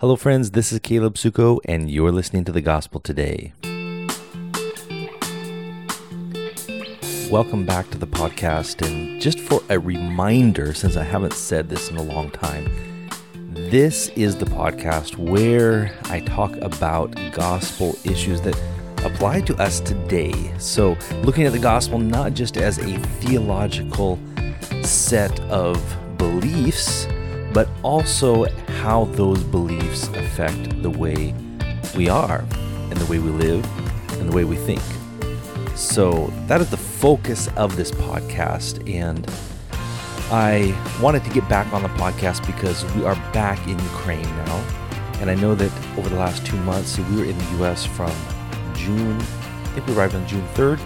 Hello, friends. This is Caleb Suko, and you're listening to the Gospel Today. Welcome back to the podcast. And just for a reminder, since I haven't said this in a long time, this is the podcast where I talk about gospel issues that apply to us today. So, looking at the gospel not just as a theological set of beliefs, but also how those beliefs affect the way we are, and the way we live, and the way we think. So, that is the focus of this podcast. And I wanted to get back on the podcast because we are back in Ukraine now. And I know that over the last two months, we were in the US from June, I think we arrived on June 3rd,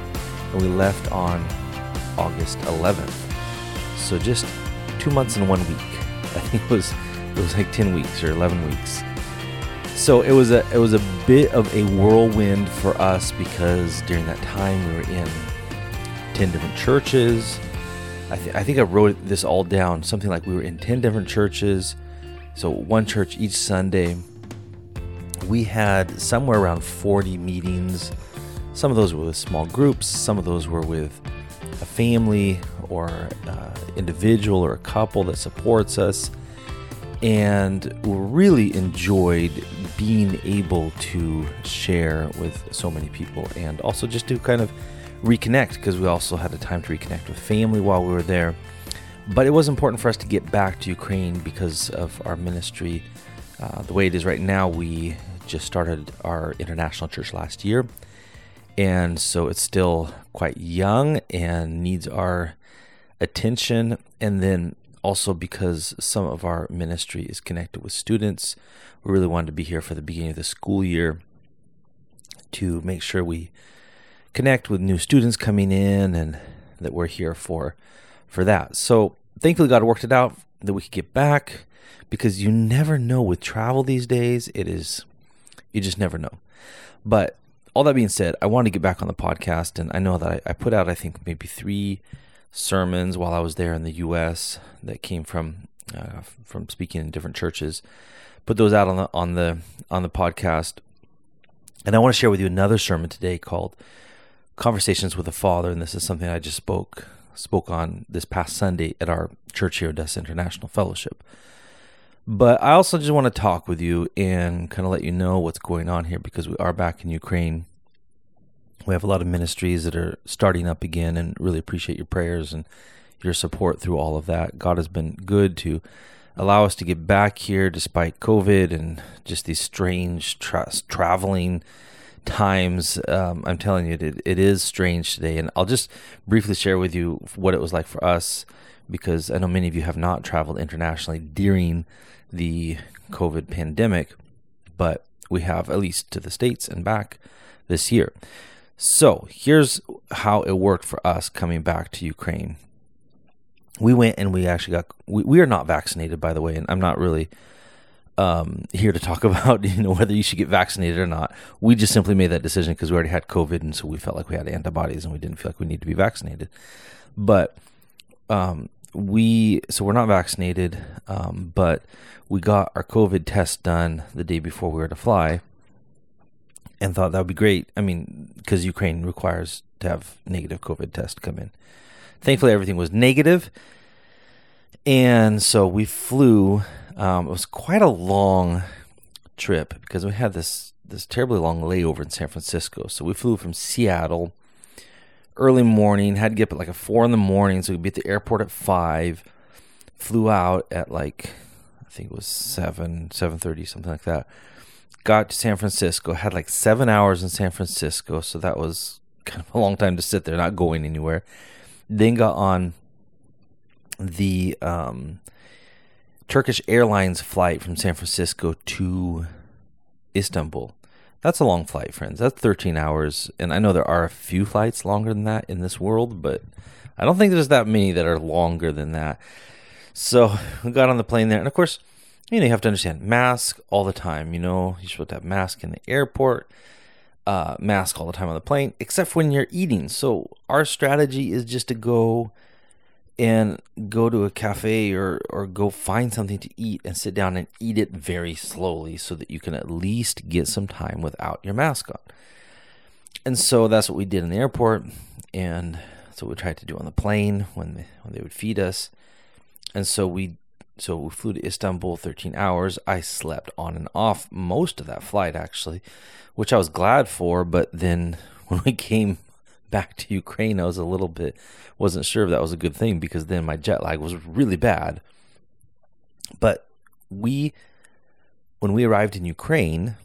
and we left on August 11th. So just two months and one week. I think it was it was like 10 weeks or 11 weeks. So it was a it was a bit of a whirlwind for us because during that time we were in 10 different churches. I, th- I think I wrote this all down. Something like we were in 10 different churches. So one church each Sunday we had somewhere around 40 meetings. Some of those were with small groups, some of those were with a family or uh, individual or a couple that supports us. And we really enjoyed being able to share with so many people and also just to kind of reconnect because we also had a time to reconnect with family while we were there. But it was important for us to get back to Ukraine because of our ministry. Uh, the way it is right now, we just started our international church last year. And so it's still quite young and needs our attention. And then also because some of our ministry is connected with students, we really wanted to be here for the beginning of the school year to make sure we connect with new students coming in and that we're here for for that. So thankfully God worked it out that we could get back because you never know with travel these days. It is you just never know. But all that being said, I wanted to get back on the podcast, and I know that I, I put out, I think, maybe three sermons while I was there in the U.S. that came from uh, from speaking in different churches. Put those out on the on the on the podcast, and I want to share with you another sermon today called "Conversations with the Father," and this is something I just spoke spoke on this past Sunday at our church here, Odessa International Fellowship. But I also just want to talk with you and kind of let you know what's going on here because we are back in Ukraine. We have a lot of ministries that are starting up again and really appreciate your prayers and your support through all of that. God has been good to allow us to get back here despite COVID and just these strange tra- traveling times. Um, I'm telling you, it, it is strange today. And I'll just briefly share with you what it was like for us because I know many of you have not traveled internationally during the COVID pandemic, but we have at least to the States and back this year. So here's how it worked for us coming back to Ukraine. We went and we actually got, we, we are not vaccinated, by the way, and I'm not really um, here to talk about you know whether you should get vaccinated or not. We just simply made that decision because we already had COVID, and so we felt like we had antibodies, and we didn't feel like we need to be vaccinated. But um, we so we're not vaccinated, um, but we got our COVID test done the day before we were to fly, and thought that would be great. I mean, because Ukraine requires to have negative COVID test come in. Thankfully, everything was negative. and so we flew. Um, it was quite a long trip because we had this this terribly long layover in San Francisco. So we flew from Seattle early morning. Had to get up at like a four in the morning, so we'd be at the airport at five. Flew out at like I think it was seven, seven thirty, something like that. Got to San Francisco. Had like seven hours in San Francisco, so that was kind of a long time to sit there, not going anywhere. Then got on the um, Turkish Airlines flight from San Francisco to Istanbul. That's a long flight, friends. That's 13 hours. And I know there are a few flights longer than that in this world, but I don't think there's that many that are longer than that. So we got on the plane there. And of course, you have to understand mask all the time. You know, you're supposed to have mask in the airport, uh, mask all the time on the plane, except when you're eating. So our strategy is just to go and go to a cafe or, or go find something to eat and sit down and eat it very slowly so that you can at least get some time without your mask on. And so that's what we did in the airport, and that's what we tried to do on the plane when they, when they would feed us. And so we so we flew to Istanbul 13 hours. I slept on and off most of that flight actually, which I was glad for, but then when we came back to Ukraine, I was a little bit wasn't sure if that was a good thing because then my jet lag was really bad. But we when we arrived in Ukraine,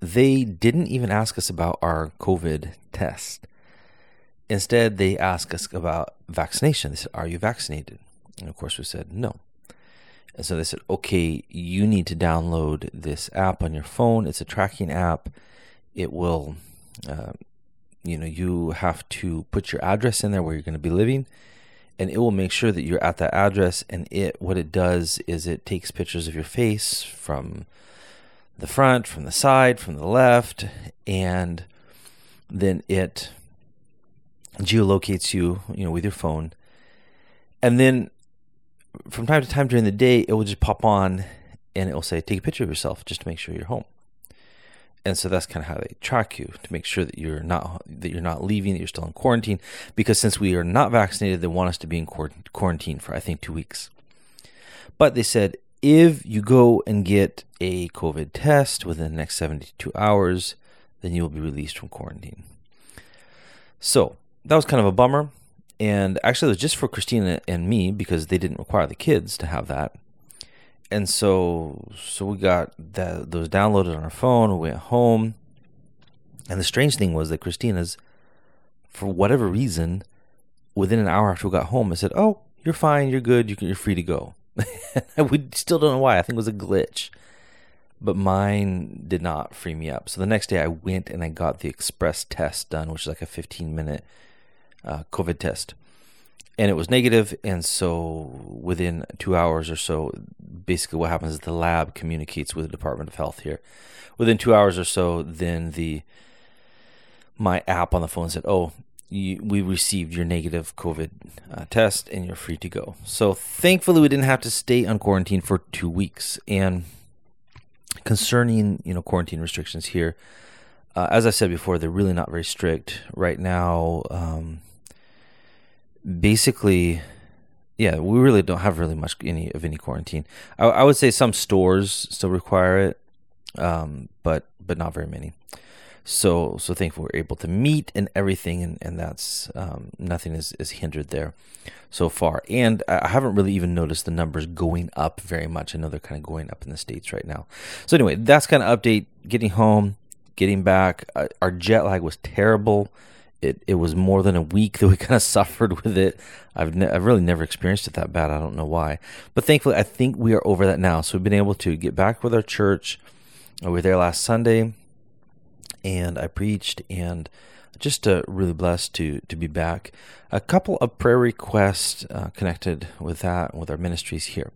they didn't even ask us about our COVID test. Instead, they asked us about vaccination. They said, Are you vaccinated? And of course, we said, No. And so they said, Okay, you need to download this app on your phone. It's a tracking app. It will, uh, you know, you have to put your address in there where you're going to be living. And it will make sure that you're at that address. And it, what it does is it takes pictures of your face from the front, from the side, from the left, and then it geolocates you, you know, with your phone. And then from time to time during the day, it will just pop on and it will say, take a picture of yourself just to make sure you're home. And so that's kind of how they track you to make sure that you're not that you're not leaving, that you're still in quarantine. Because since we are not vaccinated, they want us to be in quarantine for I think two weeks. But they said if you go and get a COVID test within the next 72 hours, then you will be released from quarantine. So that was kind of a bummer. And actually, it was just for Christina and me because they didn't require the kids to have that. And so, so we got that, those downloaded on our phone. We went home. And the strange thing was that Christina's, for whatever reason, within an hour after we got home, I said, Oh, you're fine. You're good. You're free to go. we still don't know why. I think it was a glitch. But mine did not free me up. So the next day I went and I got the express test done, which is like a 15 minute uh, COVID test. And it was negative, and so within two hours or so, basically what happens is the lab communicates with the Department of Health here. Within two hours or so, then the my app on the phone said, "Oh, you, we received your negative COVID uh, test and you're free to go. So thankfully, we didn't have to stay on quarantine for two weeks. And concerning you know quarantine restrictions here, uh, as I said before, they're really not very strict right now. Um, basically, yeah, we really don't have really much any of any quarantine. I, I would say some stores still require it, um, but but not very many. So so thankful we're able to meet and everything and and that's um, nothing is, is hindered there so far. And i haven't really even noticed the numbers going up very much. I know they're kind of going up in the states right now. So anyway that's kind of update. Getting home getting back uh, our jet lag was terrible it, it was more than a week that we kind of suffered with it. I've, ne- I've really never experienced it that bad. I don't know why. But thankfully, I think we are over that now. So we've been able to get back with our church. We were there last Sunday and I preached, and just uh, really blessed to to be back. A couple of prayer requests uh, connected with that with our ministries here,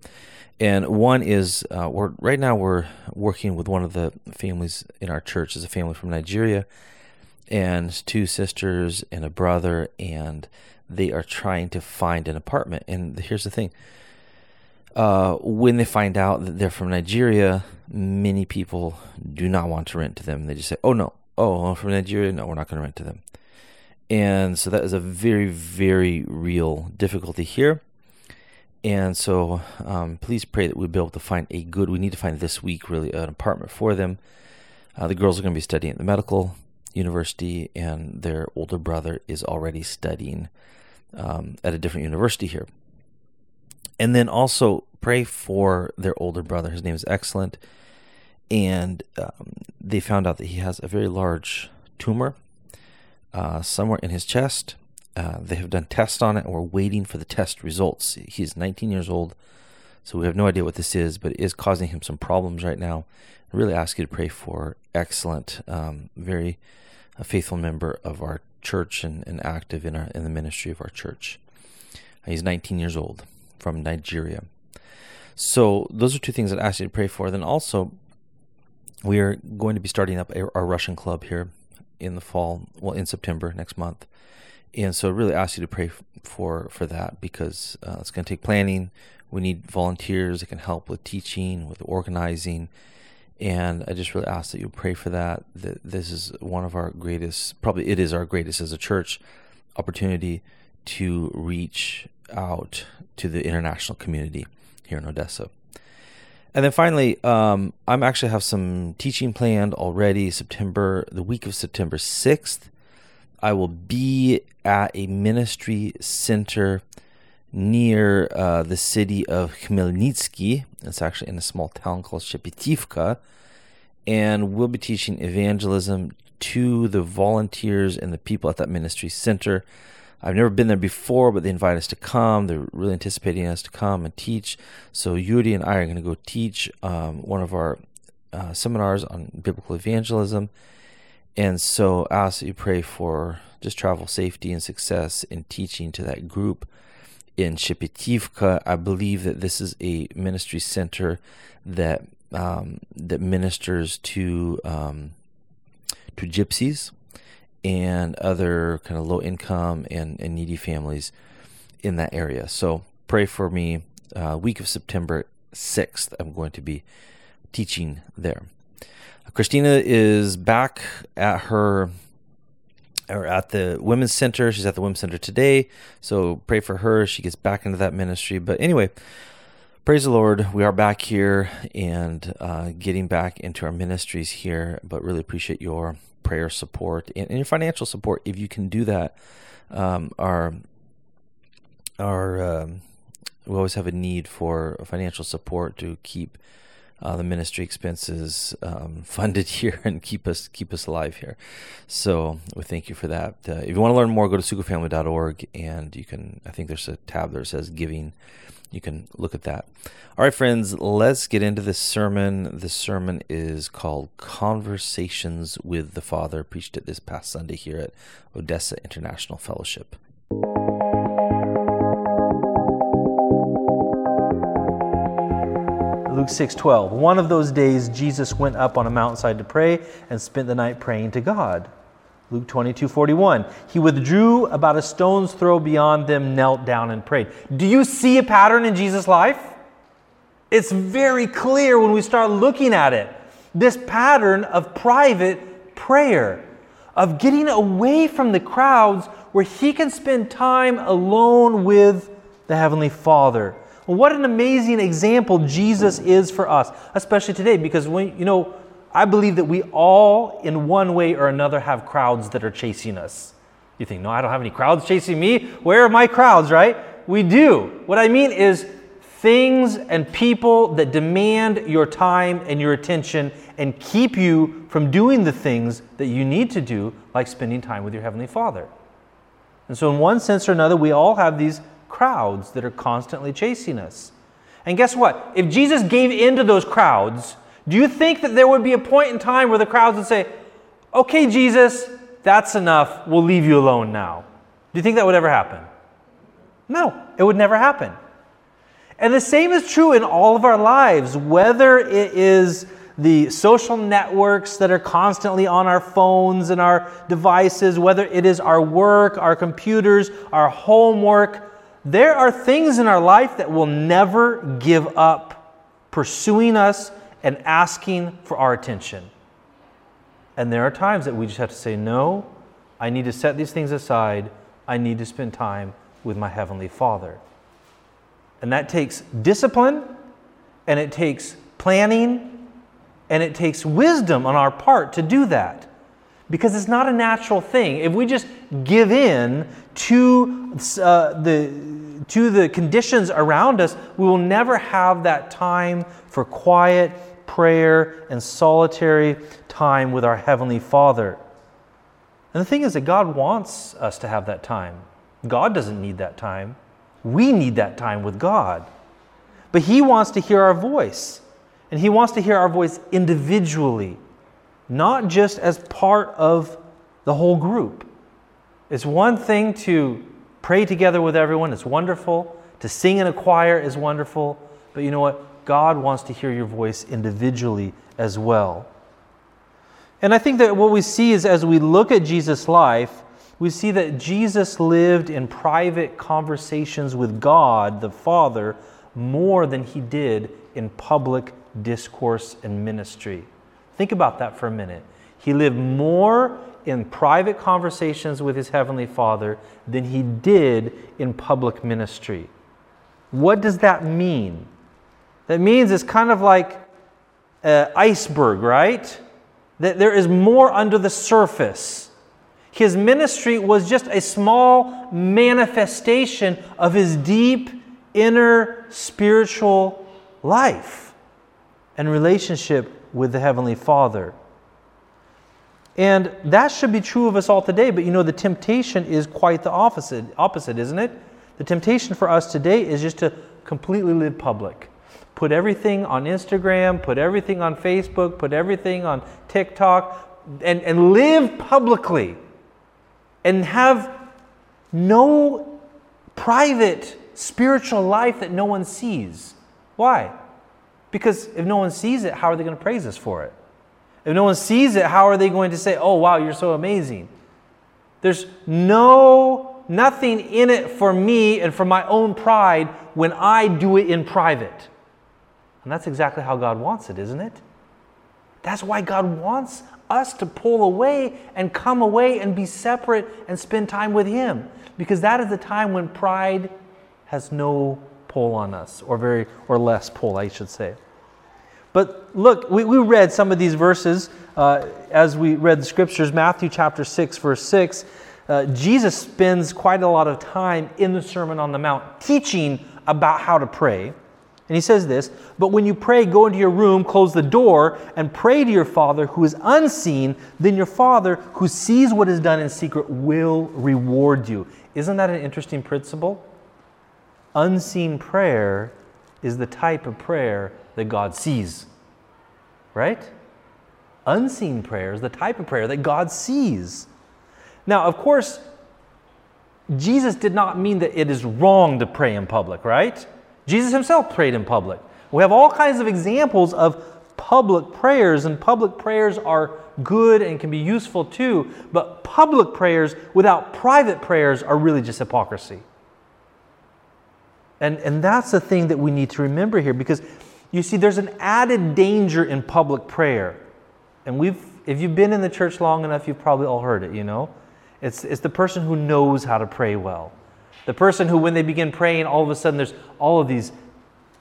and one is uh, we're right now we're working with one of the families in our church. is a family from Nigeria, and two sisters and a brother, and they are trying to find an apartment. And here's the thing. Uh, when they find out that they're from Nigeria, many people do not want to rent to them. They just say, "Oh no, oh, from Nigeria, no, we're not going to rent to them." And so that is a very, very real difficulty here. And so, um, please pray that we'll be able to find a good. We need to find this week really an apartment for them. Uh, the girls are going to be studying at the medical university, and their older brother is already studying um, at a different university here. And then also pray for their older brother. His name is Excellent and um, they found out that he has a very large tumor uh, somewhere in his chest. Uh, they have done tests on it, and we're waiting for the test results. He's 19 years old, so we have no idea what this is, but it is causing him some problems right now. I really ask you to pray for excellent, um, very uh, faithful member of our church and, and active in our in the ministry of our church. He's 19 years old from Nigeria. So those are two things that I ask you to pray for. Then also we are going to be starting up our Russian club here in the fall, well, in September next month. And so, I really ask you to pray for for that because uh, it's going to take planning. We need volunteers that can help with teaching, with organizing, and I just really ask that you pray for that. That this is one of our greatest, probably it is our greatest as a church opportunity to reach out to the international community here in Odessa. And then finally, um, I'm actually have some teaching planned already. September, the week of September 6th, I will be at a ministry center near uh, the city of Khmelnytsky. It's actually in a small town called Shepetivka. And we'll be teaching evangelism to the volunteers and the people at that ministry center. I've never been there before, but they invite us to come. They're really anticipating us to come and teach. So Yuri and I are going to go teach um, one of our uh, seminars on biblical evangelism. And so I ask that you pray for just travel safety and success in teaching to that group in Shepetivka. I believe that this is a ministry center that um, that ministers to um, to gypsies and other kind of low income and, and needy families in that area. So pray for me. Uh, week of September 6th, I'm going to be teaching there. Christina is back at her or at the women's center. She's at the women's center today. So pray for her. She gets back into that ministry. But anyway, praise the Lord. We are back here and uh, getting back into our ministries here. But really appreciate your prayer support and, and your financial support if you can do that. Um, our our um, we always have a need for financial support to keep uh, the ministry expenses um, funded here and keep us keep us alive here. So we thank you for that. Uh, if you want to learn more, go to sukofamily.org and you can. I think there's a tab there that says giving you can look at that. All right, friends, let's get into this sermon. This sermon is called Conversations with the Father, preached it this past Sunday here at Odessa International Fellowship. Luke 6:12. One of those days Jesus went up on a mountainside to pray and spent the night praying to God. Luke 22, 41. He withdrew about a stone's throw beyond them, knelt down, and prayed. Do you see a pattern in Jesus' life? It's very clear when we start looking at it. This pattern of private prayer, of getting away from the crowds where he can spend time alone with the Heavenly Father. What an amazing example Jesus is for us, especially today, because when, you know, I believe that we all, in one way or another, have crowds that are chasing us. You think, no, I don't have any crowds chasing me. Where are my crowds, right? We do. What I mean is things and people that demand your time and your attention and keep you from doing the things that you need to do, like spending time with your Heavenly Father. And so, in one sense or another, we all have these crowds that are constantly chasing us. And guess what? If Jesus gave in to those crowds, do you think that there would be a point in time where the crowds would say, Okay, Jesus, that's enough. We'll leave you alone now? Do you think that would ever happen? No, it would never happen. And the same is true in all of our lives, whether it is the social networks that are constantly on our phones and our devices, whether it is our work, our computers, our homework, there are things in our life that will never give up pursuing us and asking for our attention. And there are times that we just have to say, No, I need to set these things aside. I need to spend time with my Heavenly Father. And that takes discipline, and it takes planning, and it takes wisdom on our part to do that. Because it's not a natural thing. If we just give in to uh, the to the conditions around us, we will never have that time for quiet prayer and solitary time with our Heavenly Father. And the thing is that God wants us to have that time. God doesn't need that time. We need that time with God. But He wants to hear our voice. And He wants to hear our voice individually, not just as part of the whole group. It's one thing to pray together with everyone, it's wonderful. To sing in a choir is wonderful. But you know what? God wants to hear your voice individually as well. And I think that what we see is as we look at Jesus' life, we see that Jesus lived in private conversations with God, the Father, more than he did in public discourse and ministry. Think about that for a minute. He lived more in private conversations with his Heavenly Father than he did in public ministry. What does that mean? That means it's kind of like an iceberg, right? That there is more under the surface. His ministry was just a small manifestation of his deep inner spiritual life and relationship with the Heavenly Father. And that should be true of us all today, but you know, the temptation is quite the opposite, opposite, isn't it? The temptation for us today is just to completely live public. Put everything on Instagram, put everything on Facebook, put everything on TikTok, and, and live publicly and have no private spiritual life that no one sees. Why? Because if no one sees it, how are they going to praise us for it? If no one sees it, how are they going to say, "Oh, wow, you're so amazing"? There's no nothing in it for me and for my own pride when I do it in private. And that's exactly how God wants it, isn't it? That's why God wants us to pull away and come away and be separate and spend time with Him. Because that is the time when pride has no pull on us, or very or less pull, I should say. But look, we, we read some of these verses uh, as we read the scriptures. Matthew chapter 6, verse 6. Uh, Jesus spends quite a lot of time in the Sermon on the Mount teaching about how to pray. And he says this But when you pray, go into your room, close the door, and pray to your Father who is unseen. Then your Father who sees what is done in secret will reward you. Isn't that an interesting principle? Unseen prayer is the type of prayer that God sees. Right? Unseen prayer is the type of prayer that God sees. Now, of course, Jesus did not mean that it is wrong to pray in public, right? Jesus himself prayed in public. We have all kinds of examples of public prayers, and public prayers are good and can be useful too, but public prayers without private prayers are really just hypocrisy. And, and that's the thing that we need to remember here because you see, there's an added danger in public prayer. And we've, if you've been in the church long enough, you've probably all heard it, you know? It's, it's the person who knows how to pray well. The person who, when they begin praying, all of a sudden there's all of these,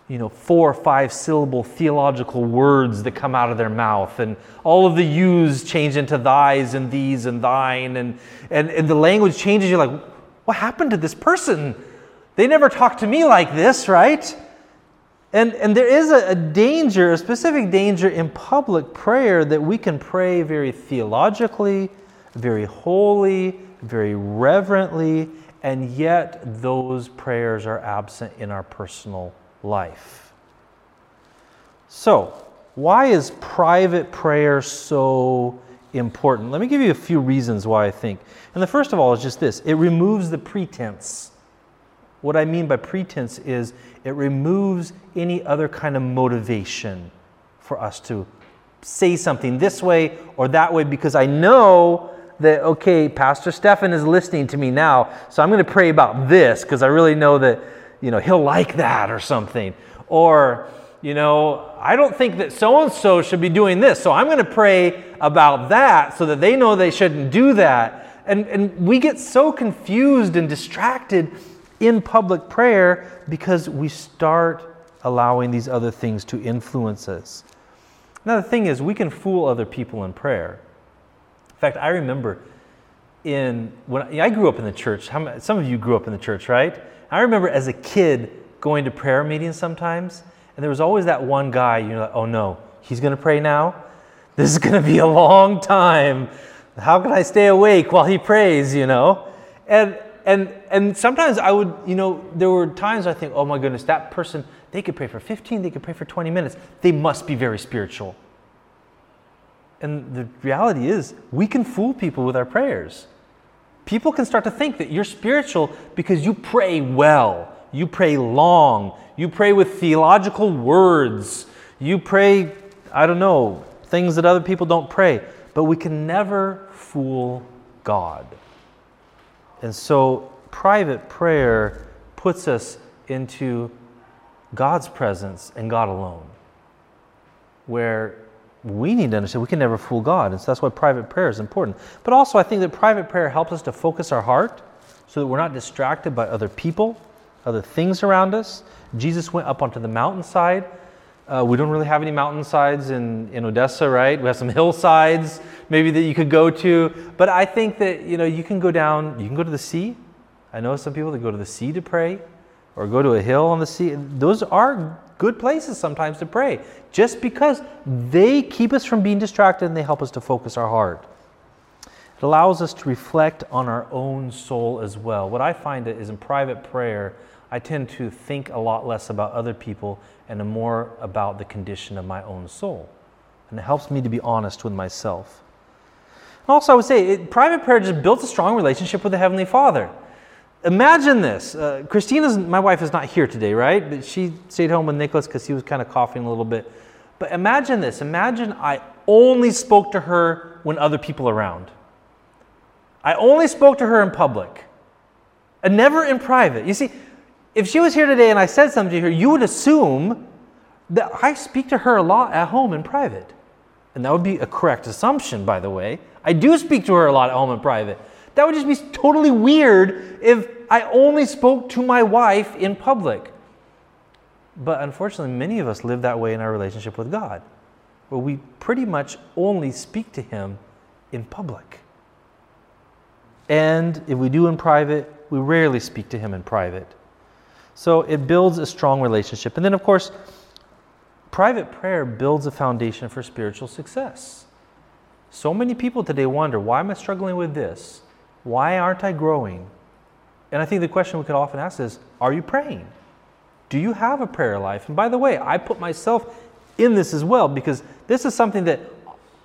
you know, four or five syllable theological words that come out of their mouth, and all of the yous change into thys and these and thine, and, and, and the language changes. You're like, what happened to this person? They never talk to me like this, right? And, and there is a, a, danger, a specific danger in public prayer that we can pray very theologically, very holy, very reverently, and yet those prayers are absent in our personal life. So, why is private prayer so important? Let me give you a few reasons why I think. And the first of all is just this it removes the pretense. What I mean by pretense is it removes any other kind of motivation for us to say something this way or that way because I know that, okay, Pastor Stefan is listening to me now, so I'm going to pray about this because I really know that, you know, he'll like that or something. Or, you know, I don't think that so and so should be doing this, so I'm going to pray about that so that they know they shouldn't do that. And, and we get so confused and distracted in public prayer because we start allowing these other things to influence us. Now, the thing is, we can fool other people in prayer. In fact, I remember in when I grew up in the church. Some of you grew up in the church, right? I remember as a kid going to prayer meetings sometimes, and there was always that one guy. You know, like, oh no, he's going to pray now. This is going to be a long time. How can I stay awake while he prays? You know, and and and sometimes I would, you know, there were times I think, oh my goodness, that person they could pray for 15, they could pray for 20 minutes. They must be very spiritual. And the reality is, we can fool people with our prayers. People can start to think that you're spiritual because you pray well, you pray long, you pray with theological words, you pray, I don't know, things that other people don't pray. But we can never fool God. And so, private prayer puts us into God's presence and God alone, where we need to understand we can never fool God. And so that's why private prayer is important. But also, I think that private prayer helps us to focus our heart so that we're not distracted by other people, other things around us. Jesus went up onto the mountainside. Uh, we don't really have any mountainsides in, in Odessa, right? We have some hillsides maybe that you could go to. But I think that, you know, you can go down, you can go to the sea. I know some people that go to the sea to pray or go to a hill on the sea. Those are good places sometimes to pray just because they keep us from being distracted and they help us to focus our heart. It allows us to reflect on our own soul as well. What I find is in private prayer, I tend to think a lot less about other people and more about the condition of my own soul. And it helps me to be honest with myself. And also, I would say it, private prayer just builds a strong relationship with the Heavenly Father. Imagine this. Uh, Christina's, my wife, is not here today, right? But she stayed home with Nicholas because he was kind of coughing a little bit. But imagine this. Imagine I only spoke to her when other people around. I only spoke to her in public and never in private. You see, if she was here today and I said something to her, you would assume that I speak to her a lot at home in private. And that would be a correct assumption, by the way. I do speak to her a lot at home in private. That would just be totally weird if I only spoke to my wife in public. But unfortunately, many of us live that way in our relationship with God, where we pretty much only speak to Him in public. And if we do in private, we rarely speak to Him in private. So it builds a strong relationship. And then, of course, private prayer builds a foundation for spiritual success. So many people today wonder why am I struggling with this? Why aren't I growing? And I think the question we could often ask is Are you praying? Do you have a prayer life? And by the way, I put myself in this as well because this is something that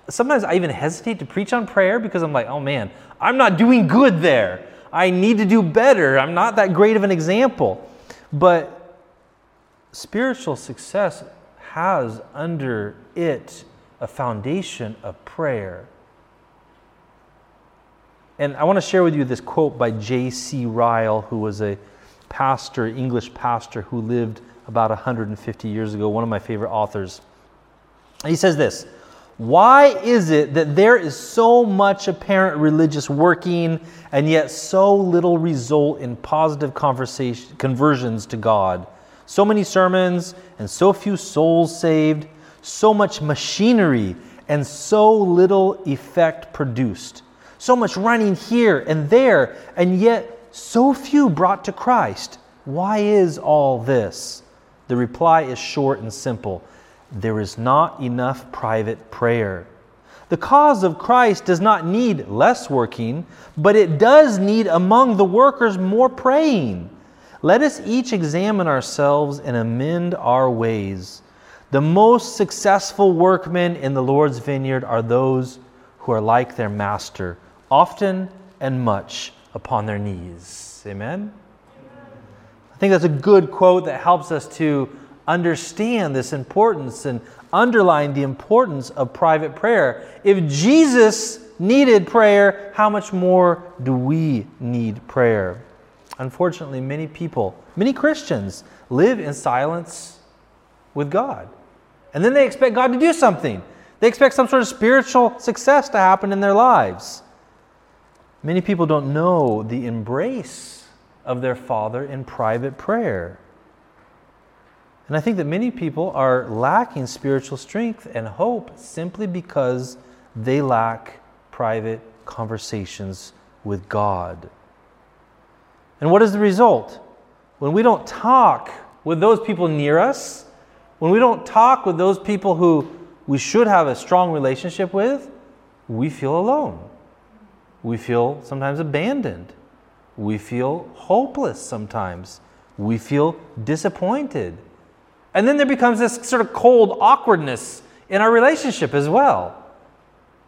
sometimes I even hesitate to preach on prayer because I'm like, oh man, I'm not doing good there. I need to do better. I'm not that great of an example. But spiritual success has under it a foundation of prayer. And I want to share with you this quote by J.C. Ryle, who was a pastor, English pastor, who lived about 150 years ago, one of my favorite authors. He says this Why is it that there is so much apparent religious working and yet so little result in positive conversation, conversions to God? So many sermons and so few souls saved, so much machinery and so little effect produced so much running here and there, and yet so few brought to Christ. Why is all this? The reply is short and simple there is not enough private prayer. The cause of Christ does not need less working, but it does need among the workers more praying. Let us each examine ourselves and amend our ways. The most successful workmen in the Lord's vineyard are those who are like their master, often and much upon their knees. Amen? I think that's a good quote that helps us to understand this importance and underline the importance of private prayer. If Jesus needed prayer, how much more do we need prayer? Unfortunately, many people, many Christians, live in silence with God. And then they expect God to do something. They expect some sort of spiritual success to happen in their lives. Many people don't know the embrace of their Father in private prayer. And I think that many people are lacking spiritual strength and hope simply because they lack private conversations with God. And what is the result? When we don't talk with those people near us, when we don't talk with those people who we should have a strong relationship with, we feel alone. We feel sometimes abandoned. We feel hopeless sometimes. We feel disappointed. And then there becomes this sort of cold awkwardness in our relationship as well.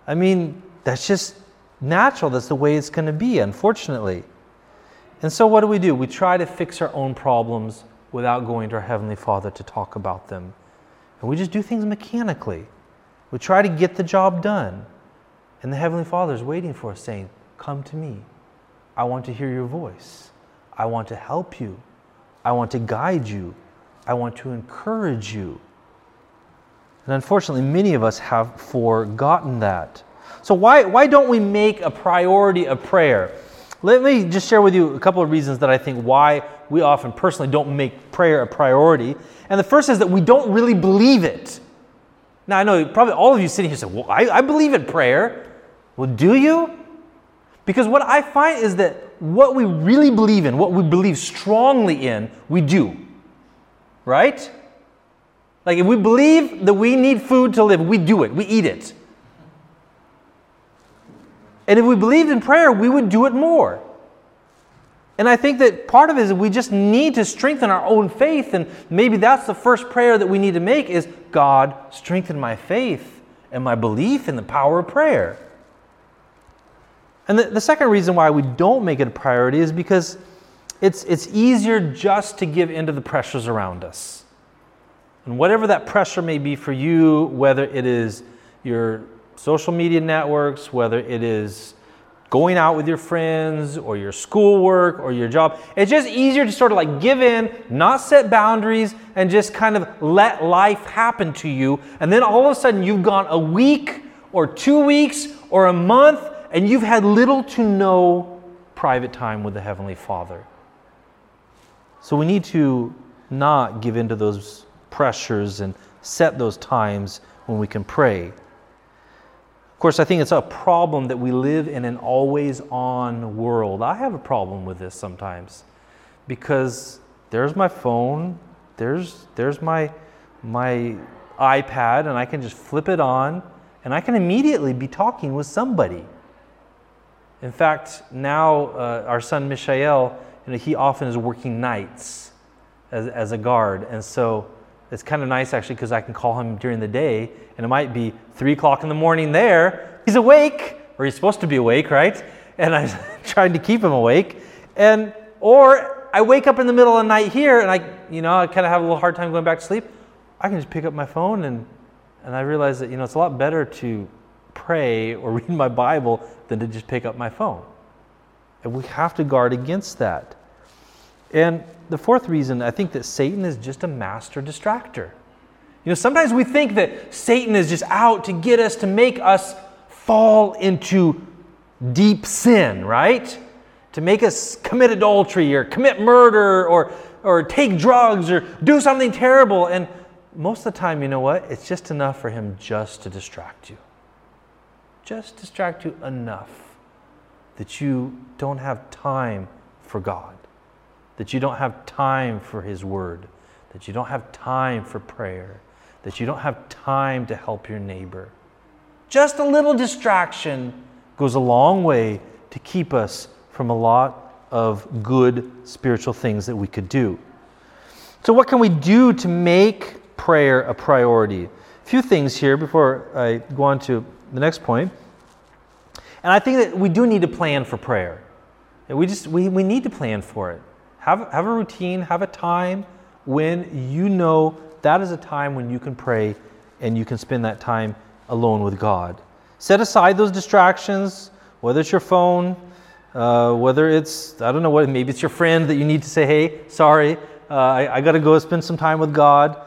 I mean, that's just natural. That's the way it's going to be, unfortunately. And so, what do we do? We try to fix our own problems without going to our Heavenly Father to talk about them. And we just do things mechanically. We try to get the job done. And the Heavenly Father is waiting for us, saying, Come to me. I want to hear your voice. I want to help you. I want to guide you. I want to encourage you. And unfortunately, many of us have forgotten that. So, why, why don't we make a priority of prayer? Let me just share with you a couple of reasons that I think why we often personally don't make prayer a priority. And the first is that we don't really believe it. Now, I know probably all of you sitting here say, Well, I, I believe in prayer. Well, do you? Because what I find is that what we really believe in, what we believe strongly in, we do. Right? Like if we believe that we need food to live, we do it, we eat it. And if we believed in prayer, we would do it more. And I think that part of it is we just need to strengthen our own faith. And maybe that's the first prayer that we need to make is God, strengthen my faith and my belief in the power of prayer. And the, the second reason why we don't make it a priority is because it's, it's easier just to give into the pressures around us. And whatever that pressure may be for you, whether it is your social media networks, whether it is going out with your friends or your schoolwork or your job. It's just easier to sort of like give in, not set boundaries, and just kind of let life happen to you. And then all of a sudden you've gone a week or two weeks or a month and you've had little to no private time with the Heavenly Father. So we need to not give in to those pressures and set those times when we can pray. Of course, I think it's a problem that we live in an always on world. I have a problem with this sometimes because there's my phone, there's, there's my, my iPad, and I can just flip it on and I can immediately be talking with somebody. In fact, now uh, our son Mishael, you know, he often is working nights as, as a guard. And so it's kind of nice actually because I can call him during the day and it might be three o'clock in the morning there. He's awake, or he's supposed to be awake, right? And I'm trying to keep him awake. And or I wake up in the middle of the night here and I, you know, I kind of have a little hard time going back to sleep. I can just pick up my phone and and I realize that, you know, it's a lot better to pray or read my Bible than to just pick up my phone. And we have to guard against that. And the fourth reason, I think that Satan is just a master distractor. You know, sometimes we think that Satan is just out to get us, to make us fall into deep sin, right? To make us commit adultery or commit murder or, or take drugs or do something terrible. And most of the time, you know what? It's just enough for him just to distract you. Just distract you enough that you don't have time for God, that you don't have time for His Word, that you don't have time for prayer, that you don't have time to help your neighbor. Just a little distraction goes a long way to keep us from a lot of good spiritual things that we could do. So, what can we do to make prayer a priority? A few things here before I go on to the next point. And I think that we do need to plan for prayer. We just we, we need to plan for it. Have, have a routine, have a time when you know that is a time when you can pray and you can spend that time alone with God. Set aside those distractions, whether it's your phone, uh, whether it's, I don't know what, maybe it's your friend that you need to say, hey, sorry, uh, I, I got to go spend some time with God.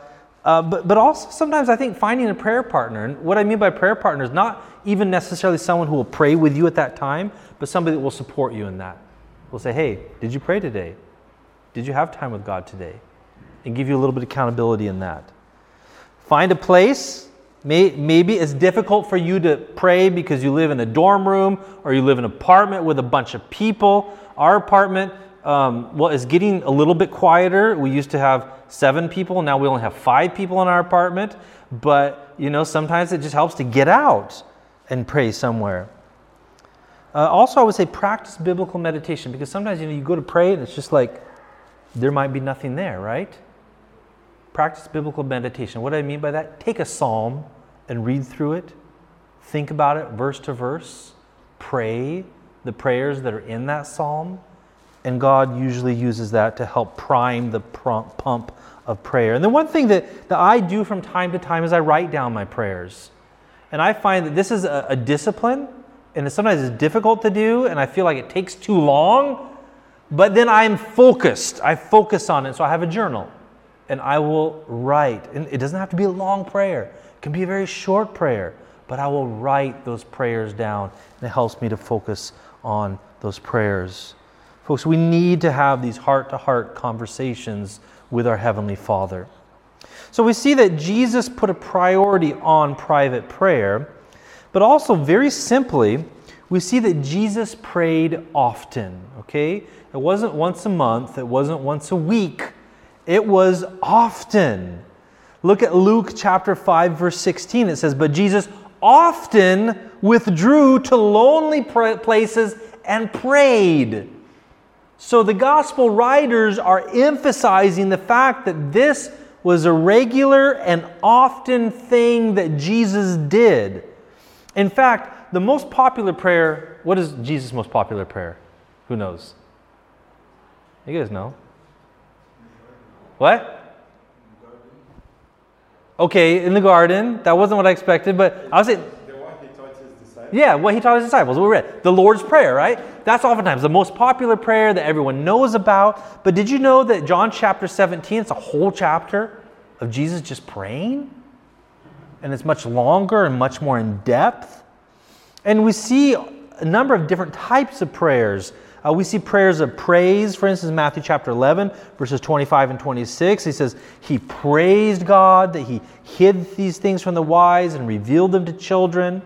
Uh, but, but also sometimes I think finding a prayer partner, and what I mean by prayer partner is not even necessarily someone who will pray with you at that time, but somebody that will support you in that. Will say, hey, did you pray today? Did you have time with God today? and give you a little bit of accountability in that. Find a place. May, maybe it's difficult for you to pray because you live in a dorm room or you live in an apartment with a bunch of people. Our apartment, um, well, is getting a little bit quieter. We used to have seven people, now we only have five people in our apartment. But, you know, sometimes it just helps to get out and pray somewhere. Uh, also, I would say practice biblical meditation because sometimes, you know, you go to pray and it's just like there might be nothing there, right? Practice biblical meditation. What do I mean by that? Take a psalm and read through it. Think about it verse to verse. Pray the prayers that are in that psalm. And God usually uses that to help prime the pump of prayer. And the one thing that, that I do from time to time is I write down my prayers. And I find that this is a, a discipline and sometimes it's difficult to do, and I feel like it takes too long. But then I'm focused. I focus on it. So I have a journal and I will write. And it doesn't have to be a long prayer, it can be a very short prayer, but I will write those prayers down. And it helps me to focus on those prayers. Folks, we need to have these heart to heart conversations with our Heavenly Father. So we see that Jesus put a priority on private prayer, but also very simply, we see that Jesus prayed often, okay? It wasn't once a month, it wasn't once a week, it was often. Look at Luke chapter 5, verse 16. It says, But Jesus often withdrew to lonely places and prayed. So the gospel writers are emphasizing the fact that this was a regular and often thing that Jesus did. In fact, the most popular prayer, what is Jesus' most popular prayer? Who knows? You guys know. What? Okay, in the garden. That wasn't what I expected, but I was saying. Yeah, what he taught his disciples. We read the Lord's Prayer, right? That's oftentimes the most popular prayer that everyone knows about. But did you know that John chapter 17, it's a whole chapter of Jesus just praying? And it's much longer and much more in depth. And we see a number of different types of prayers. Uh, we see prayers of praise, for instance, Matthew chapter 11, verses 25 and 26. He says, He praised God that He hid these things from the wise and revealed them to children.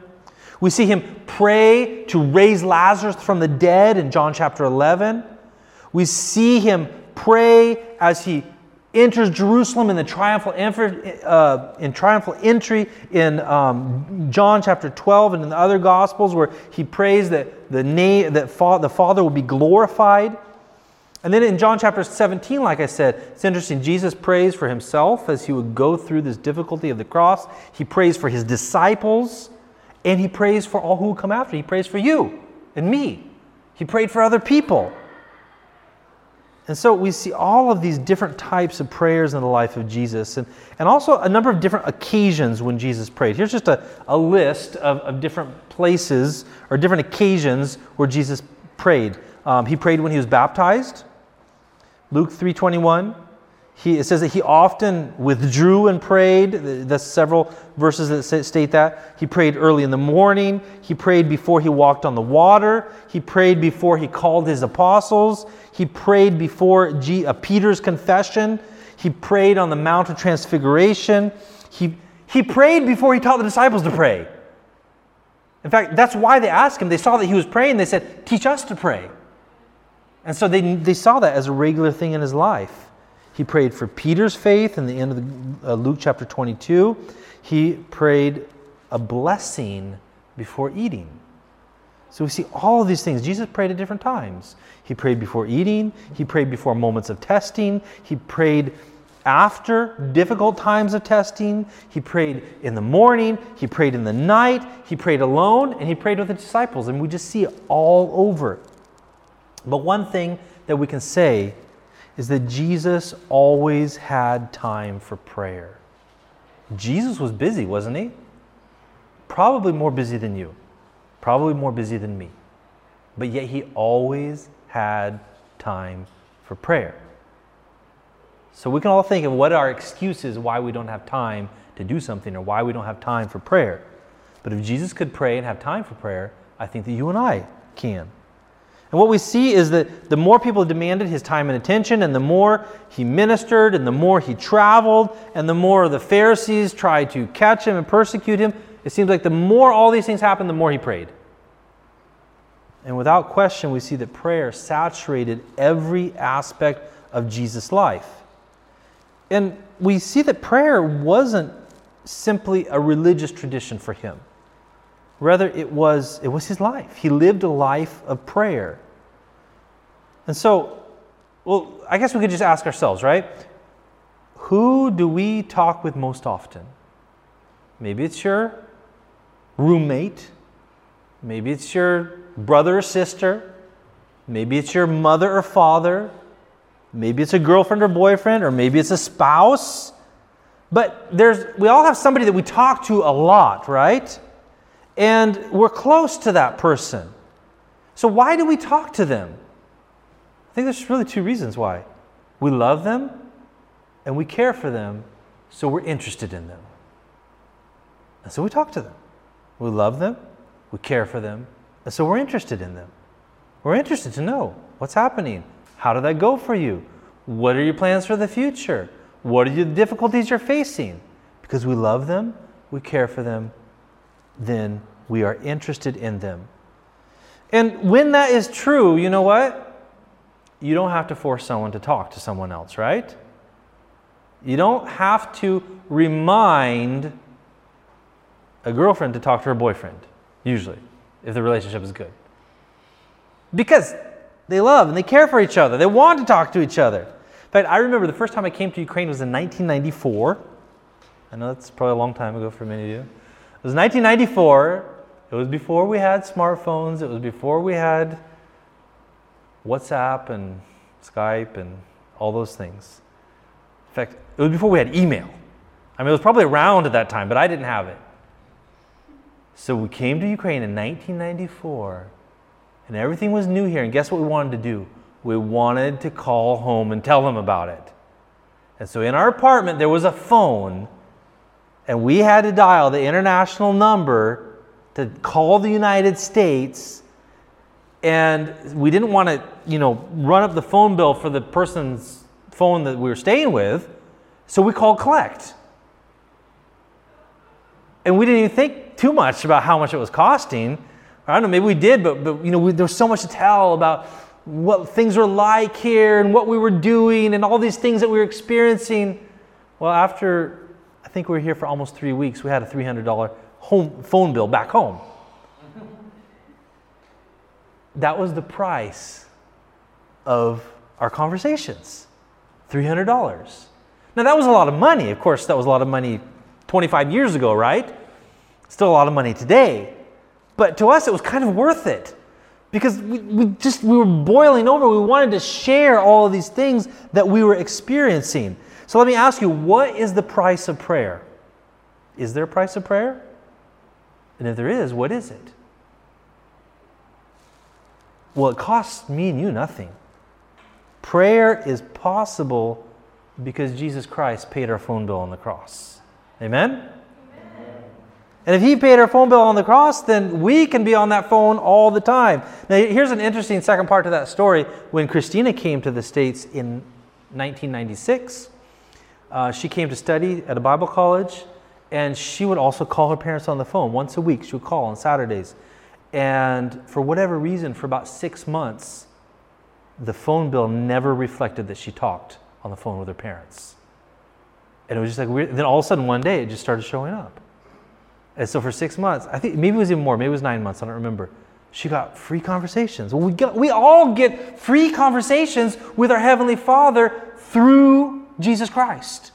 We see him pray to raise Lazarus from the dead in John chapter 11. We see him pray as he enters Jerusalem in the triumphal, uh, in triumphal entry in um, John chapter 12 and in the other Gospels, where he prays that the, name, that fa- the Father will be glorified. And then in John chapter 17, like I said, it's interesting. Jesus prays for himself as he would go through this difficulty of the cross. He prays for his disciples. And he prays for all who will come after. He prays for you and me. He prayed for other people. And so we see all of these different types of prayers in the life of Jesus, and, and also a number of different occasions when Jesus prayed. Here's just a, a list of, of different places or different occasions where Jesus prayed. Um, he prayed when he was baptized, Luke 3:21. He, it says that he often withdrew and prayed. There's several verses that state that. He prayed early in the morning. He prayed before he walked on the water. He prayed before he called his apostles. He prayed before G, uh, Peter's confession. He prayed on the Mount of Transfiguration. He, he prayed before he taught the disciples to pray. In fact, that's why they asked him. They saw that he was praying. They said, Teach us to pray. And so they, they saw that as a regular thing in his life. He prayed for Peter's faith in the end of the, uh, Luke chapter 22. He prayed a blessing before eating. So we see all of these things. Jesus prayed at different times. He prayed before eating, he prayed before moments of testing, he prayed after difficult times of testing, he prayed in the morning, he prayed in the night, he prayed alone, and he prayed with the disciples. And we just see it all over. But one thing that we can say is that Jesus always had time for prayer. Jesus was busy, wasn't he? Probably more busy than you, probably more busy than me. But yet he always had time for prayer. So we can all think of what our excuse is why we don't have time to do something or why we don't have time for prayer. But if Jesus could pray and have time for prayer, I think that you and I can. And what we see is that the more people demanded his time and attention, and the more he ministered, and the more he traveled, and the more the Pharisees tried to catch him and persecute him, it seems like the more all these things happened, the more he prayed. And without question, we see that prayer saturated every aspect of Jesus' life. And we see that prayer wasn't simply a religious tradition for him. Rather, it was, it was his life. He lived a life of prayer. And so, well, I guess we could just ask ourselves, right? Who do we talk with most often? Maybe it's your roommate. Maybe it's your brother or sister. Maybe it's your mother or father. Maybe it's a girlfriend or boyfriend, or maybe it's a spouse. But there's, we all have somebody that we talk to a lot, right? And we're close to that person. So, why do we talk to them? I think there's really two reasons why. We love them and we care for them, so we're interested in them. And so we talk to them. We love them, we care for them, and so we're interested in them. We're interested to know what's happening. How did that go for you? What are your plans for the future? What are the difficulties you're facing? Because we love them, we care for them, then we are interested in them. And when that is true, you know what? You don't have to force someone to talk to someone else, right? You don't have to remind a girlfriend to talk to her boyfriend, usually, if the relationship is good. Because they love and they care for each other. They want to talk to each other. In fact, I remember the first time I came to Ukraine was in 1994. I know that's probably a long time ago for many of you. It was 1994. It was before we had smartphones. It was before we had WhatsApp and Skype and all those things. In fact, it was before we had email. I mean, it was probably around at that time, but I didn't have it. So we came to Ukraine in 1994, and everything was new here. And guess what we wanted to do? We wanted to call home and tell them about it. And so in our apartment, there was a phone, and we had to dial the international number to call the United States. And we didn't want to, you know, run up the phone bill for the person's phone that we were staying with. So we called collect. And we didn't even think too much about how much it was costing. I don't know, maybe we did, but, but you know, we, there was so much to tell about what things were like here and what we were doing and all these things that we were experiencing. Well, after I think we were here for almost three weeks, we had a $300 home phone bill back home. That was the price of our conversations $300. Now, that was a lot of money. Of course, that was a lot of money 25 years ago, right? Still a lot of money today. But to us, it was kind of worth it because we, we just we were boiling over. We wanted to share all of these things that we were experiencing. So let me ask you, what is the price of prayer? Is there a price of prayer? And if there is, what is it? Well, it costs me and you nothing. Prayer is possible because Jesus Christ paid our phone bill on the cross. Amen? And if he paid our phone bill on the cross, then we can be on that phone all the time. Now, here's an interesting second part to that story. When Christina came to the States in 1996, uh, she came to study at a Bible college, and she would also call her parents on the phone once a week. She would call on Saturdays. And for whatever reason, for about six months, the phone bill never reflected that she talked on the phone with her parents. And it was just like weird. Then all of a sudden, one day, it just started showing up. And so for six months, I think maybe it was even more, maybe it was nine months, I don't remember. She got free conversations. Well, we, got, we all get free conversations with our Heavenly Father through Jesus Christ.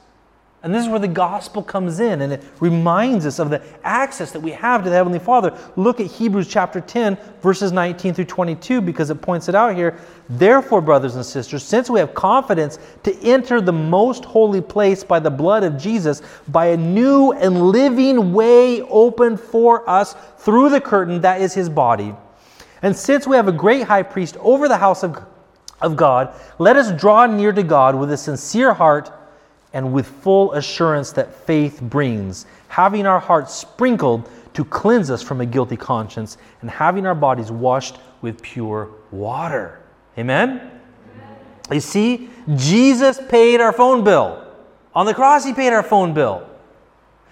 And this is where the gospel comes in and it reminds us of the access that we have to the Heavenly Father. Look at Hebrews chapter 10, verses 19 through 22, because it points it out here. Therefore, brothers and sisters, since we have confidence to enter the most holy place by the blood of Jesus, by a new and living way opened for us through the curtain that is his body. And since we have a great high priest over the house of, of God, let us draw near to God with a sincere heart and with full assurance that faith brings, having our hearts sprinkled to cleanse us from a guilty conscience, and having our bodies washed with pure water. Amen? You see, Jesus paid our phone bill. On the cross, He paid our phone bill.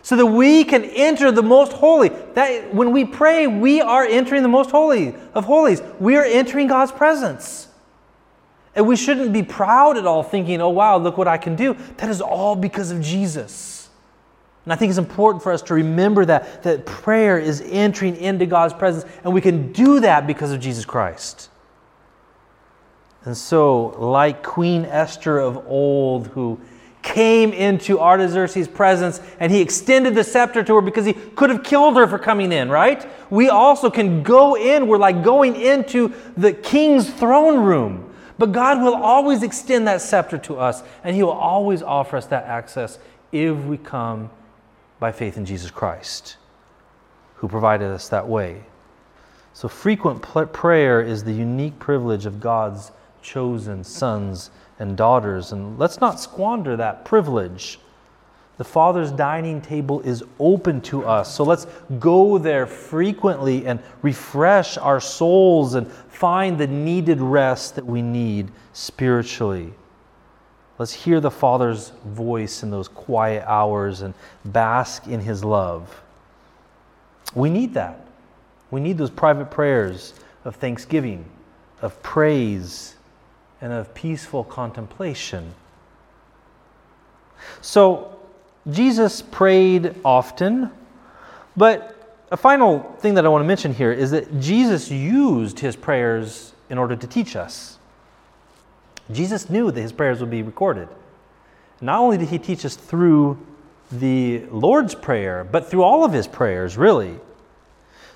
So that we can enter the most holy. That when we pray, we are entering the most holy of holies. We are entering God's presence. And we shouldn't be proud at all thinking, oh, wow, look what I can do. That is all because of Jesus. And I think it's important for us to remember that, that prayer is entering into God's presence, and we can do that because of Jesus Christ. And so, like Queen Esther of old, who came into Artaxerxes' presence and he extended the scepter to her because he could have killed her for coming in, right? We also can go in, we're like going into the king's throne room. But God will always extend that scepter to us, and He will always offer us that access if we come by faith in Jesus Christ, who provided us that way. So, frequent prayer is the unique privilege of God's chosen sons and daughters. And let's not squander that privilege. The Father's dining table is open to us. So let's go there frequently and refresh our souls and find the needed rest that we need spiritually. Let's hear the Father's voice in those quiet hours and bask in His love. We need that. We need those private prayers of thanksgiving, of praise, and of peaceful contemplation. So, Jesus prayed often, but a final thing that I want to mention here is that Jesus used his prayers in order to teach us. Jesus knew that his prayers would be recorded. Not only did he teach us through the Lord's Prayer, but through all of his prayers, really.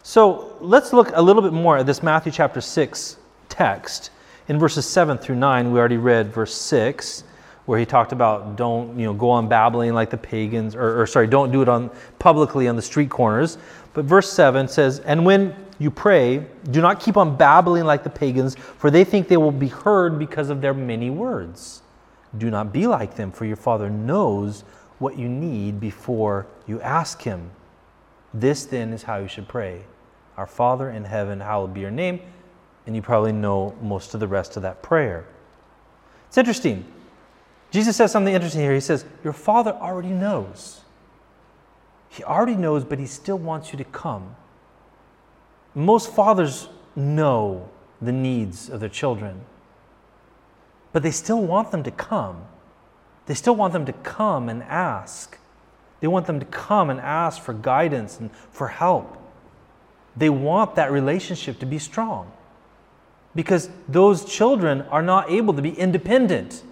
So let's look a little bit more at this Matthew chapter 6 text. In verses 7 through 9, we already read verse 6 where he talked about don't you know go on babbling like the pagans or, or, sorry don't do it on publicly on the street corners. But verse 7 says and when you pray do not keep on babbling like the pagans for they think they will be heard because of their many words. Do not be like them for your father knows what you need before you ask him. This then is how you should pray. Our father in heaven hallowed be your name. And you probably know most of the rest of that prayer. It's interesting Jesus says something interesting here. He says, Your Father already knows. He already knows, but He still wants you to come. Most fathers know the needs of their children, but they still want them to come. They still want them to come and ask. They want them to come and ask for guidance and for help. They want that relationship to be strong because those children are not able to be independent.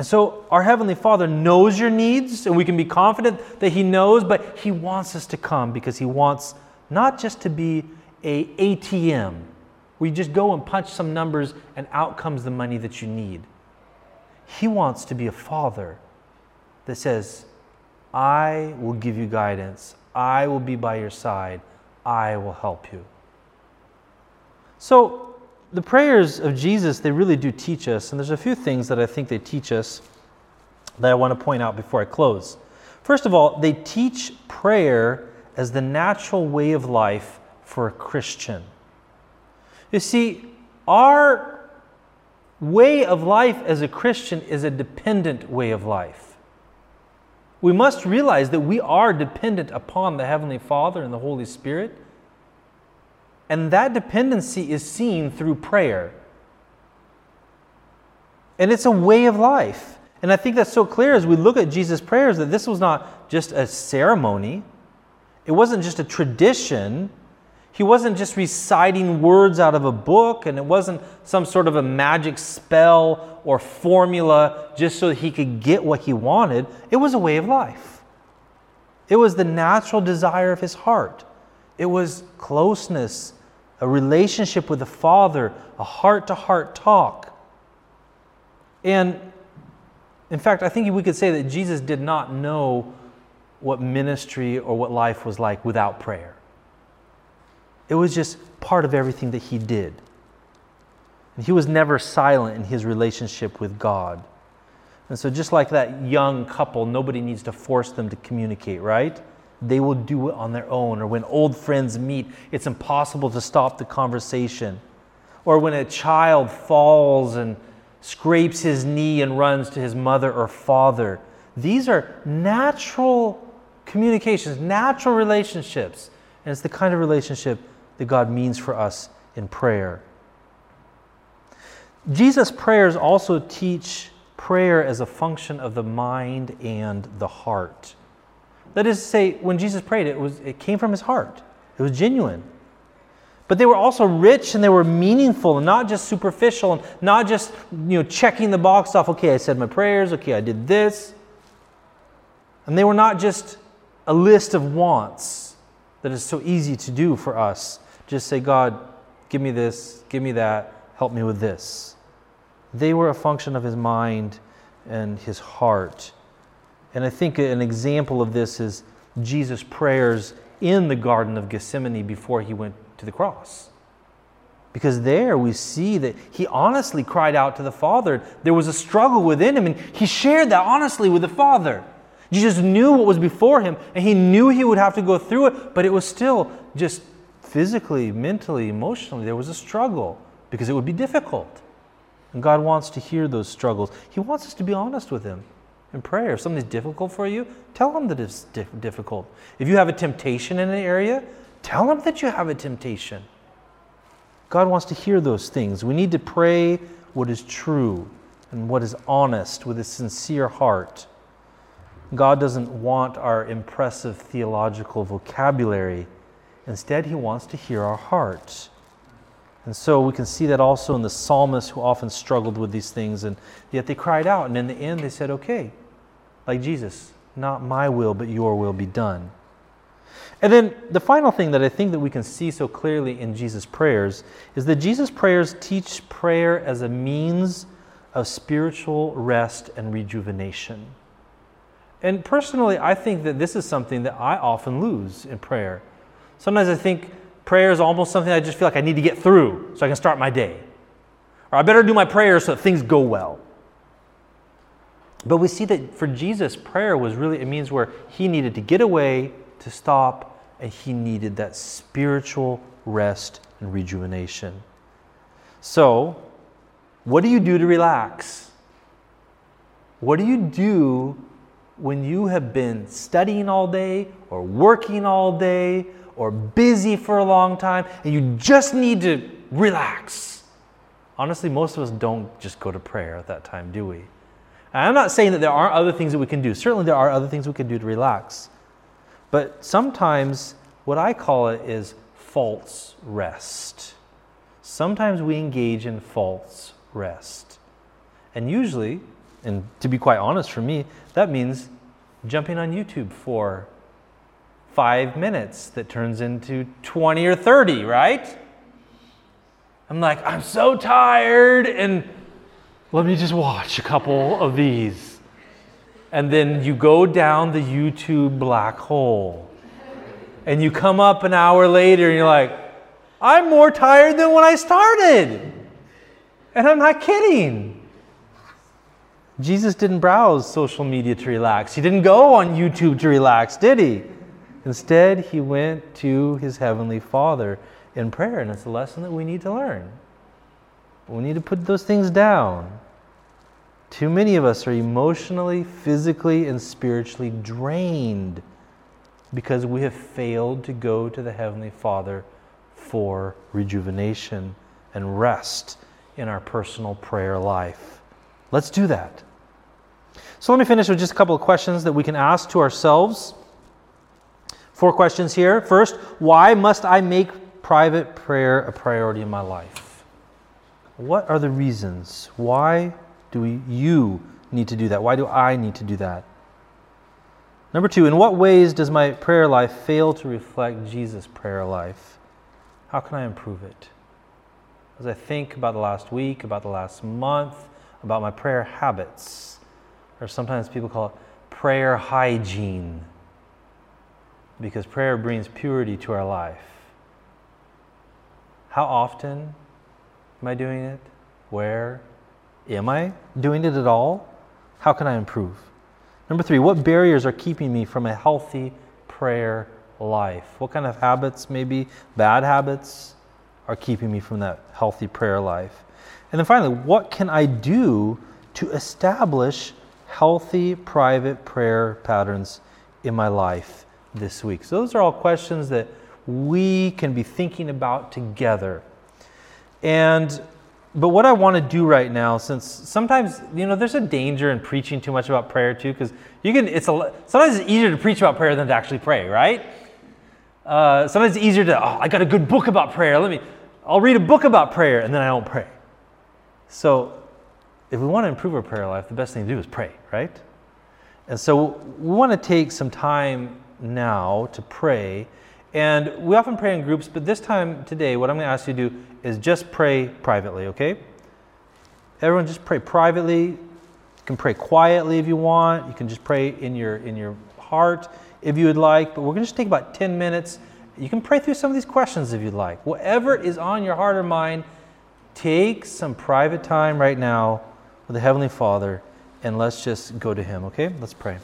And so our Heavenly Father knows your needs, and we can be confident that He knows, but He wants us to come because He wants not just to be a ATM where you just go and punch some numbers and out comes the money that you need. He wants to be a father that says, I will give you guidance. I will be by your side. I will help you. So the prayers of Jesus, they really do teach us, and there's a few things that I think they teach us that I want to point out before I close. First of all, they teach prayer as the natural way of life for a Christian. You see, our way of life as a Christian is a dependent way of life. We must realize that we are dependent upon the Heavenly Father and the Holy Spirit and that dependency is seen through prayer. And it's a way of life. And I think that's so clear as we look at Jesus' prayers that this was not just a ceremony, it wasn't just a tradition. He wasn't just reciting words out of a book, and it wasn't some sort of a magic spell or formula just so that he could get what he wanted. It was a way of life. It was the natural desire of his heart. It was closeness a relationship with the Father, a heart to heart talk. And in fact, I think we could say that Jesus did not know what ministry or what life was like without prayer. It was just part of everything that he did. And he was never silent in his relationship with God. And so, just like that young couple, nobody needs to force them to communicate, right? They will do it on their own. Or when old friends meet, it's impossible to stop the conversation. Or when a child falls and scrapes his knee and runs to his mother or father. These are natural communications, natural relationships. And it's the kind of relationship that God means for us in prayer. Jesus' prayers also teach prayer as a function of the mind and the heart. That is to say, when Jesus prayed, it, was, it came from his heart, it was genuine. But they were also rich and they were meaningful and not just superficial and not just you know, checking the box off. Okay, I said my prayers. Okay, I did this. And they were not just a list of wants that is so easy to do for us. Just say, God, give me this, give me that, help me with this. They were a function of his mind and his heart. And I think an example of this is Jesus' prayers in the Garden of Gethsemane before he went to the cross. Because there we see that he honestly cried out to the Father. There was a struggle within him, and he shared that honestly with the Father. Jesus knew what was before him, and he knew he would have to go through it, but it was still just physically, mentally, emotionally, there was a struggle because it would be difficult. And God wants to hear those struggles. He wants us to be honest with Him in prayer. If something's difficult for you, tell Him that it's difficult. If you have a temptation in an area, tell Him that you have a temptation. God wants to hear those things. We need to pray what is true and what is honest with a sincere heart. God doesn't want our impressive theological vocabulary. Instead, He wants to hear our hearts. And so we can see that also in the psalmists who often struggled with these things, and yet they cried out, and in the end they said, Okay, like Jesus, not my will, but your will be done. And then the final thing that I think that we can see so clearly in Jesus' prayers is that Jesus' prayers teach prayer as a means of spiritual rest and rejuvenation. And personally, I think that this is something that I often lose in prayer. Sometimes I think prayer is almost something I just feel like I need to get through so I can start my day. Or I better do my prayers so that things go well. But we see that for Jesus, prayer was really a means where he needed to get away, to stop, and he needed that spiritual rest and rejuvenation. So, what do you do to relax? What do you do when you have been studying all day or working all day or busy for a long time and you just need to relax. Honestly, most of us don't just go to prayer at that time, do we? And I'm not saying that there aren't other things that we can do. Certainly, there are other things we can do to relax. But sometimes, what I call it is false rest. Sometimes we engage in false rest. And usually, and to be quite honest for me, that means jumping on YouTube for five minutes that turns into 20 or 30, right? I'm like, I'm so tired, and let me just watch a couple of these. And then you go down the YouTube black hole. And you come up an hour later and you're like, I'm more tired than when I started. And I'm not kidding. Jesus didn't browse social media to relax. He didn't go on YouTube to relax, did he? Instead, he went to his heavenly Father in prayer, and it's a lesson that we need to learn. We need to put those things down. Too many of us are emotionally, physically, and spiritually drained because we have failed to go to the Heavenly Father for rejuvenation and rest in our personal prayer life. Let's do that. So, let me finish with just a couple of questions that we can ask to ourselves Four questions here. First, why must I make private prayer a priority in my life? What are the reasons? Why do we, you need to do that? Why do I need to do that? Number two, in what ways does my prayer life fail to reflect Jesus' prayer life? How can I improve it? As I think about the last week, about the last month, about my prayer habits, or sometimes people call it prayer hygiene because prayer brings purity to our life. How often am I doing it? Where? Am I doing it at all? How can I improve? Number three, what barriers are keeping me from a healthy prayer life? What kind of habits, maybe bad habits, are keeping me from that healthy prayer life? And then finally, what can I do to establish healthy private prayer patterns in my life this week? So, those are all questions that we can be thinking about together. And but what I want to do right now, since sometimes you know there's a danger in preaching too much about prayer too, because you can. It's a sometimes it's easier to preach about prayer than to actually pray, right? Uh, sometimes it's easier to. Oh, I got a good book about prayer. Let me. I'll read a book about prayer and then I don't pray. So, if we want to improve our prayer life, the best thing to do is pray, right? And so we want to take some time now to pray. And we often pray in groups, but this time today, what I'm going to ask you to do is just pray privately, okay? Everyone just pray privately. You can pray quietly if you want. You can just pray in your in your heart, if you would like, but we're going to just take about 10 minutes. You can pray through some of these questions if you'd like. Whatever is on your heart or mind, take some private time right now with the Heavenly Father and let's just go to Him, okay? Let's pray.